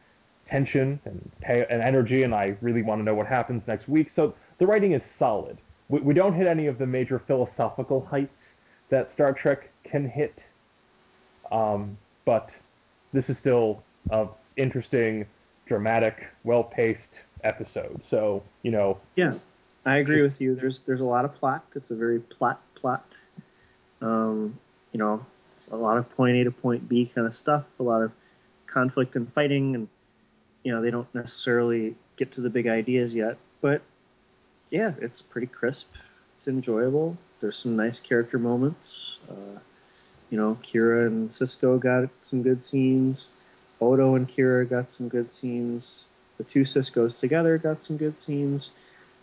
tension and, pay, and energy, and I really want to know what happens next week. So the writing is solid. We, we don't hit any of the major philosophical heights that Star Trek can hit, um, but this is still a interesting, dramatic, well-paced episode. So you know, Yeah, I agree with you. There's there's a lot of plot. It's a very plot plot. Um, you know, a lot of point A to point B kind of stuff. A lot of conflict and fighting, and you know they don't necessarily get to the big ideas yet. But yeah, it's pretty crisp. It's enjoyable. There's some nice character moments. Uh, you know, Kira and Sisko got some good scenes. Odo and Kira got some good scenes. The two Siskos together got some good scenes.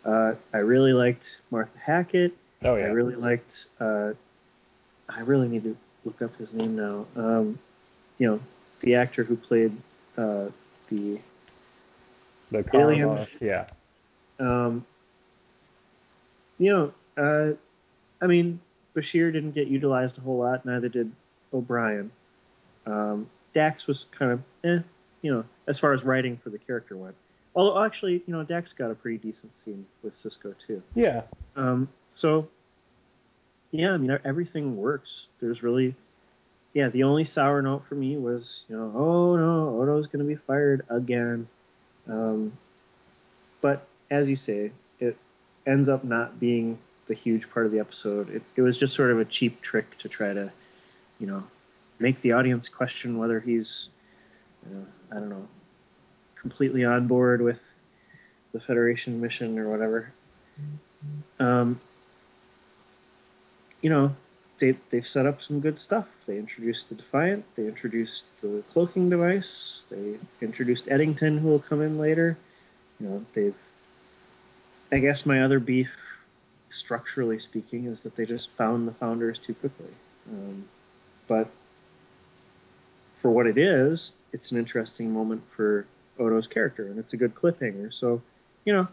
Uh, I really liked Martha Hackett. oh yeah, I really liked. Uh, I really need to look up his name now. Um, you know, the actor who played uh, the. the Alien. yeah, Um, you know, uh, I mean, Bashir didn't get utilized a whole lot. Neither did O'Brien. Um, Dax was kind of, eh, you know, as far as writing for the character went. Although actually, you know, Dax got a pretty decent scene with Sisko too. yeah, Um, so, yeah, I mean, everything works. There's really, yeah, the only sour note for me was, you know, oh no, Odo's going to be fired again. Um, but as you say, it ends up not being the huge part of the episode. It, it was just sort of a cheap trick to try to, you know, make the audience question whether he's, you know, I don't know, completely on board with the Federation mission or whatever. Um, you know, they, they've set up some good stuff. They introduced the Defiant, they introduced the cloaking device, they introduced Eddington, who will come in later. You know, they've. I guess my other beef, structurally speaking, is that they just found the founders too quickly. Um, but for what it is, it's an interesting moment for Odo's character, and it's a good cliffhanger. So, you know,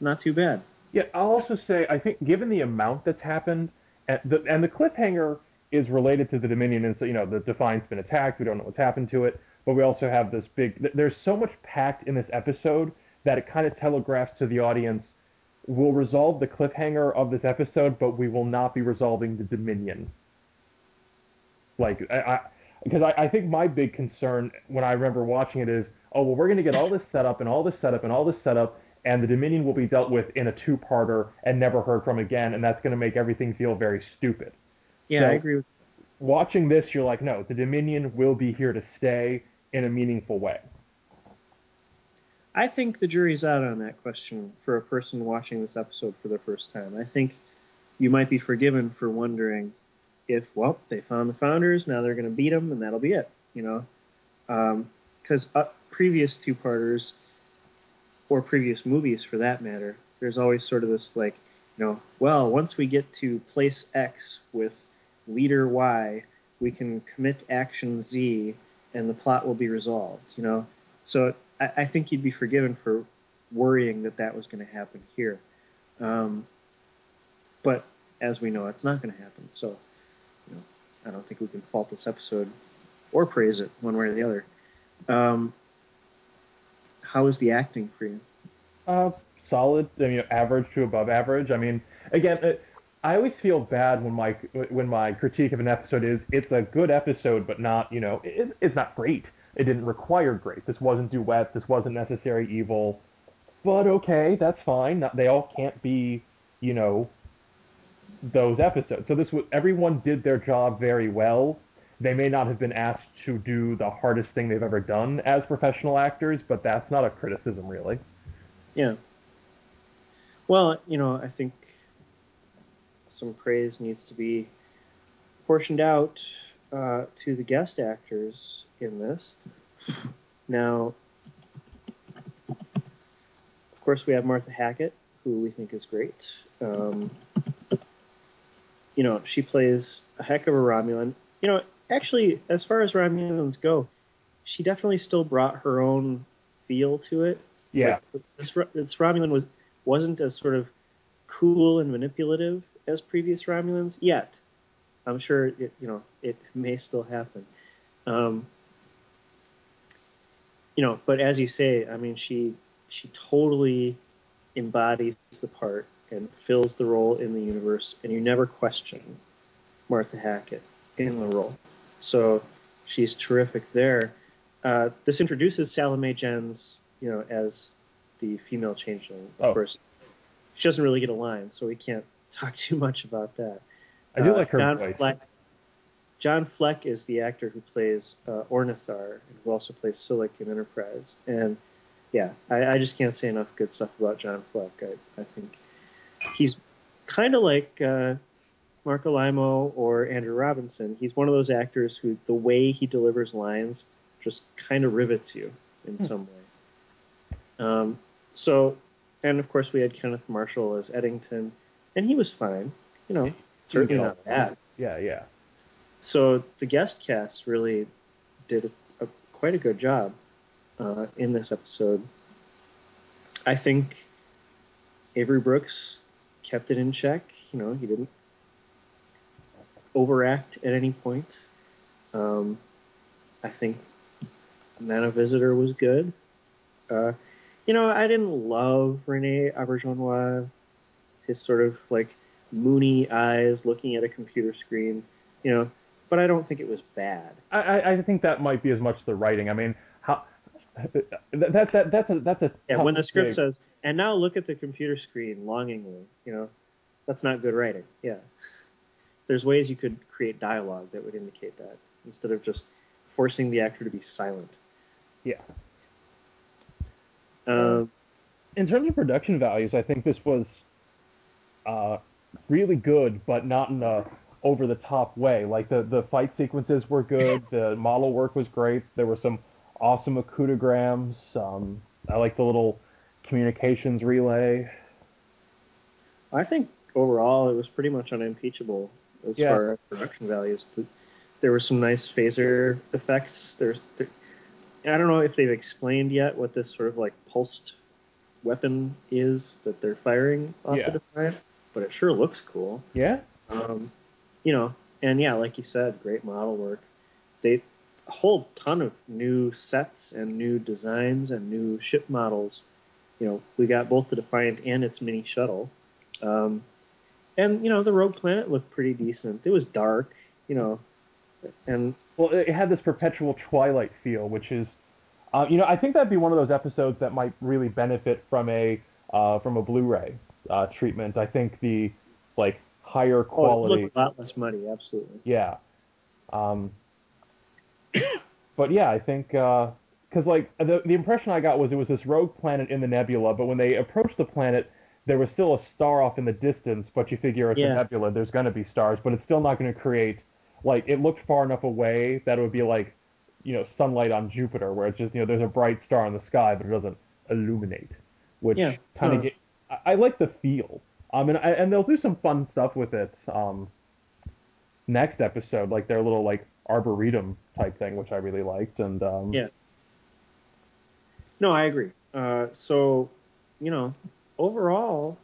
not too bad. Yeah, I'll also say I think given the amount that's happened, and the, and the cliffhanger is related to the Dominion, and so you know the Defiant's been attacked. We don't know what's happened to it, but we also have this big. There's so much packed in this episode that it kind of telegraphs to the audience. We'll resolve the cliffhanger of this episode, but we will not be resolving the Dominion. Like I, because I, I, I think my big concern when I remember watching it is, oh well, we're going to get all this setup and all this setup and all this setup, and the Dominion will be dealt with in a two-parter and never heard from again, and that's going to make everything feel very stupid. Yeah, so, I agree. With- watching this, you're like, no, the Dominion will be here to stay in a meaningful way. I think the jury's out on that question for a person watching this episode for the first time. I think you might be forgiven for wondering if, well, they found the founders, now they're going to beat them, and that'll be it, you know? Because um, uh, previous two-parters – or previous movies for that matter, there's always sort of this like, you know, well, once we get to place X with leader Y, we can commit action Z and the plot will be resolved, you know? So I, I think you'd be forgiven for worrying that that was going to happen here. Um, but as we know, it's not going to happen. So, you know, I don't think we can fault this episode or praise it one way or the other. Um, how is the acting for you? Uh, solid. I mean, average to above average. I mean, again, it, I always feel bad when my when my critique of an episode is it's a good episode, but not you know it, it's not great. It didn't require great. This wasn't duet. This wasn't necessary evil. But okay, that's fine. Not, they all can't be you know those episodes. So this was everyone did their job very well they may not have been asked to do the hardest thing they've ever done as professional actors, but that's not a criticism, really. Yeah. Well, you know, I think some praise needs to be portioned out uh, to the guest actors in this. Now, of course, we have Martha Hackett, who we think is great. Um, you know, she plays a heck of a Romulan. You know, actually, as far as Romulans go, she definitely still brought her own feel to it. Yeah. Like, this, this Romulan was wasn't as sort of cool and manipulative as previous Romulans yet. I'm sure it, you know it may still happen. Um, you know, but as you say, I mean, she she totally embodies the part and fills the role in the universe, and you never question Martha Hackett in the role. So she's terrific there. Uh, this introduces Salome Jens, you know, as the female changeling. Of oh. course, she doesn't really get a line, so we can't talk too much about that. I do uh, like her John voice. Fleck, John Fleck is the actor who plays uh, Ornithar and who also plays Silik in Enterprise. And yeah, I, I, just can't say enough good stuff about John Fleck. I, I think he's kind of like uh, Marc Alaimo or Andrew Robinson, he's one of those actors who the way he delivers lines just kind of rivets you in hmm. some way. Um, so, and of course we had Kenneth Marshall as Eddington, and he was fine. You know, certainly not bad. Yeah, yeah. So the guest cast really did a, a, quite a good job uh, in this episode. I think Avery Brooks kept it in check. You know, he didn't overact at any point. Um, I think Nana Visitor was good. Uh, you know, I didn't love Rene Auberjonois, his sort of like moony eyes looking at a computer screen, you know, but I don't think it was bad. I, I think that might be as much the writing. I mean, how that, that, that's a that's a yeah. When the script says, "And now look at the computer screen longingly," you know, that's not good writing. Yeah. There's ways you could create dialogue that would indicate that instead of just forcing the actor to be silent. Yeah. Um, in terms of production values, I think this was uh, really good, but not in a over the top way. Like the the fight sequences were good, the model work was great. There were some awesome Okudagrams. Um, I like the little communications relay. I think overall it was pretty much unimpeachable as Yeah. far as production values. There were some nice phaser effects. There's, there, I don't know if they've explained yet what this sort of like pulsed weapon is that they're firing off Yeah. the Defiant, but it sure looks cool. Yeah, Um, you know, and yeah, like you said, great model work. They a whole ton of new sets and new designs and new ship models. You know, we got both the Defiant and its mini shuttle. Um, and you know, the Rogue Planet looked pretty decent. It was dark, you know, and well, it had this perpetual twilight feel, which is, uh, you know, I think that'd be one of those episodes that might really benefit from a uh, from a Blu-ray uh, treatment. I think the like higher oh, it quality. looked a lot less money, Absolutely. Yeah. Um, but yeah, I think because like the the impression I got was it was this rogue planet in the nebula, but when they approached the planet, there was still a star off in the distance. But you figure it's Yeah. a nebula, there's going to be stars, but it's still not going to create like it looked far enough away that it would be like you know sunlight on Jupiter, where it's just you know there's a bright star in the sky, but it doesn't illuminate, which Yeah, kind of get. I, I like the feel. Um, and I, and they'll do some fun stuff with it. Um, next episode, like their little like arboretum type thing, which I really liked, and um, Yeah. No, I agree. Uh, so, you know, overall,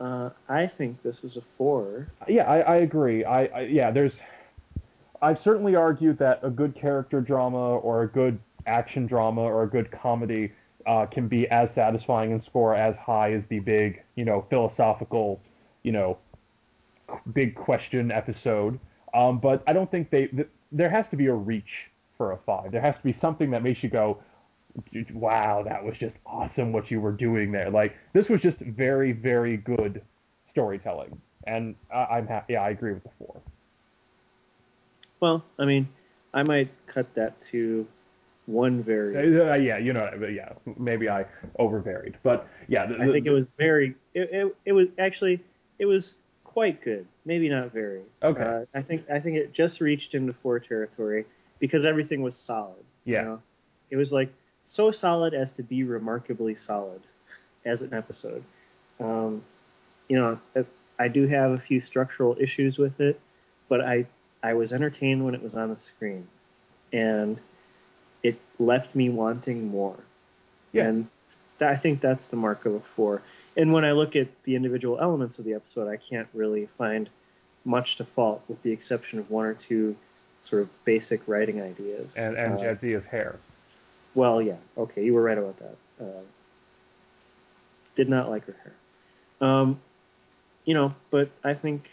uh, I think this is a four. yeah, I, I agree. I, I yeah, there's. I've certainly argued that a good character drama or a good action drama or a good comedy uh, can be as satisfying and score as high as the big, you know, philosophical, you know, big question episode. Um, but I don't think they. Th- there has to be a reach for a five. There has to be something that makes you go, "Wow, that was just awesome what you were doing there." Like this was just very, very good storytelling, and I, I'm happy. Yeah, I agree with the four. Well, I mean, I might cut that to one very. Uh, yeah, you know, but yeah, maybe I overvaried, but yeah, the, I think it was very. It, it, it was actually it was quite good. Maybe not very. Okay. Uh, I think I think it just reached into four territory because everything was solid. you Yeah. know? It was like so solid as to be remarkably solid as an episode. Um, you know, I- do have a few structural issues with it, but I I was entertained when it was on the screen, and it left me wanting more. Yeah. And th- I think that's the mark of a four. And when I look at the individual elements of the episode, I can't really find much to fault, with the exception of one or two sort of basic writing ideas. and and Uh, Jadzia's hair. Well, yeah, okay, you were right about that. Uh, did not like her hair. Um, you know, but I think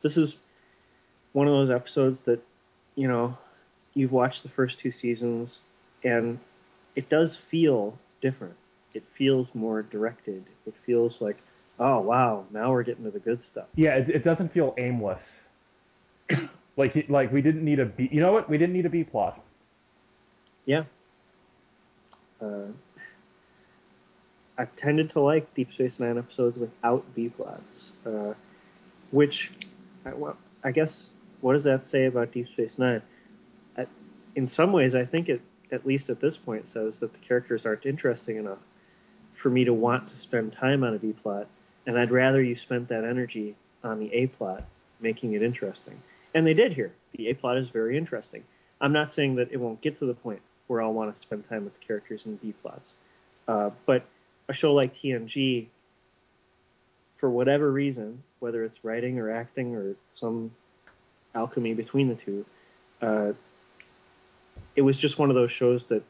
this is one of those episodes that, you know, you've watched the first two seasons and it does feel different. It feels more directed. It feels like, oh, wow, now we're getting to the good stuff. Yeah, it, it doesn't feel aimless. like like we didn't need a B. You know what? We didn't need a B plot. Yeah. Uh, I've tended to like Deep Space Nine episodes without B plots, uh, which, I, well, I guess, what does that say about Deep Space Nine? In some ways, I think it, at least at this point, says that the characters aren't interesting enough for me to want to spend time on a B plot, and I'd rather you spent that energy on the A plot, making it interesting. And they did here. The A plot is very interesting. I'm not saying that it won't get to the point where I'll want to spend time with the characters in B plots, uh, but a show like TNG, for whatever reason, whether it's writing or acting or some alchemy between the two, uh, it was just one of those shows that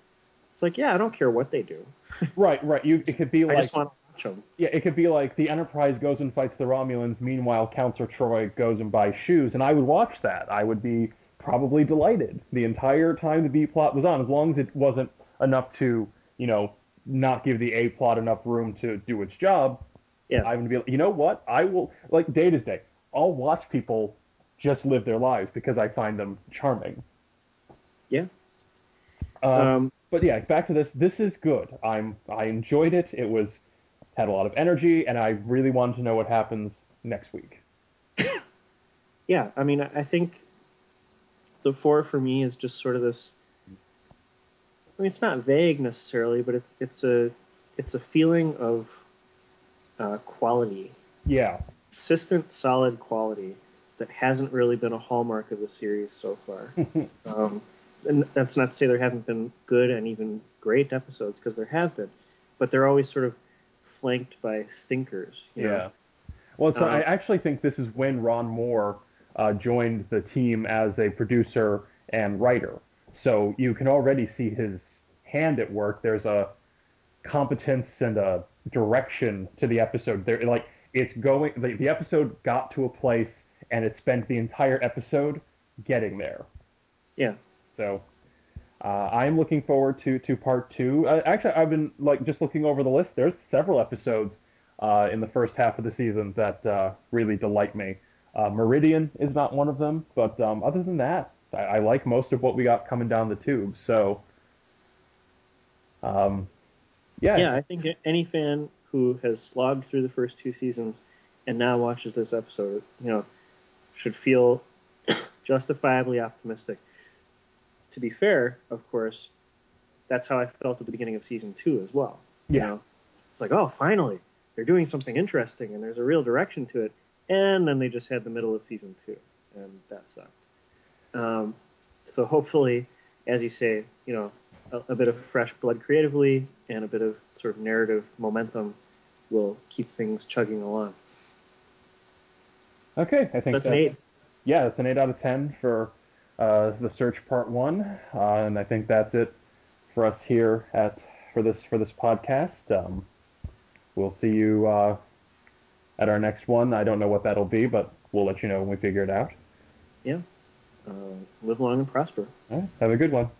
it's like, yeah, I don't care what they do. Right, right. You it could be like. I just want to watch them. yeah, it could be like the Enterprise goes and fights the Romulans. Meanwhile, Counselor Troi goes and buys shoes, and I would watch that. I would be probably delighted the entire time the B plot was on, as long as it wasn't enough to you know not give the A plot enough room to do its job. Yeah. I'm gonna be, like, you know what? I will like day to day. I'll watch people just live their lives because I find them charming. Yeah. Um, Um, but yeah, back to this. This is good. I'm I enjoyed it. It was had a lot of energy, and I really wanted to know what happens next week. yeah, I mean, I think the four for me is just sort of this. I mean, it's not vague necessarily, but it's it's a it's a feeling of uh, quality, Yeah, consistent, solid quality that hasn't really been a hallmark of the series so far. um, and that's not to say there haven't been good and even great episodes, because there have been, but they're always sort of flanked by stinkers. You know? yeah. Well, so Uh, I actually think this is when Ron Moore uh, joined the team as a producer and writer. So you can already see his hand at work. There's a competence and a direction to the episode. There, like it's going. The, the episode got to a place, and it spent the entire episode getting there. Yeah. So uh, I'm looking forward to to part two. Uh, actually, I've been like just looking over the list. There's several episodes uh, in the first half of the season that uh, really delight me. Uh, Meridian is not one of them, but um, other than that, I, I like most of what we got coming down the tube. So, um, yeah, yeah, I think any fan who has slogged through the first two seasons and now watches this episode, you know, should feel justifiably optimistic. To be fair, of course, that's how I felt at the beginning of season two as well. You Yeah. know, it's like, oh, finally, they're doing something interesting and there's a real direction to it. And then they just had the middle of season two, and that sucked. Um, so hopefully, as you say, you know, a, a bit of fresh blood creatively and a bit of sort of narrative momentum will keep things chugging along. okay. I think That's that- an eight. yeah, that's an eight out of ten for uh, the search part one, uh, and I think that's it for us here at for this for this podcast. Um, we'll see you uh, at our next one. I don't know what that'll be, but we'll let you know when we figure it out. Yeah. Uh, live long and prosper. All right, have a good one.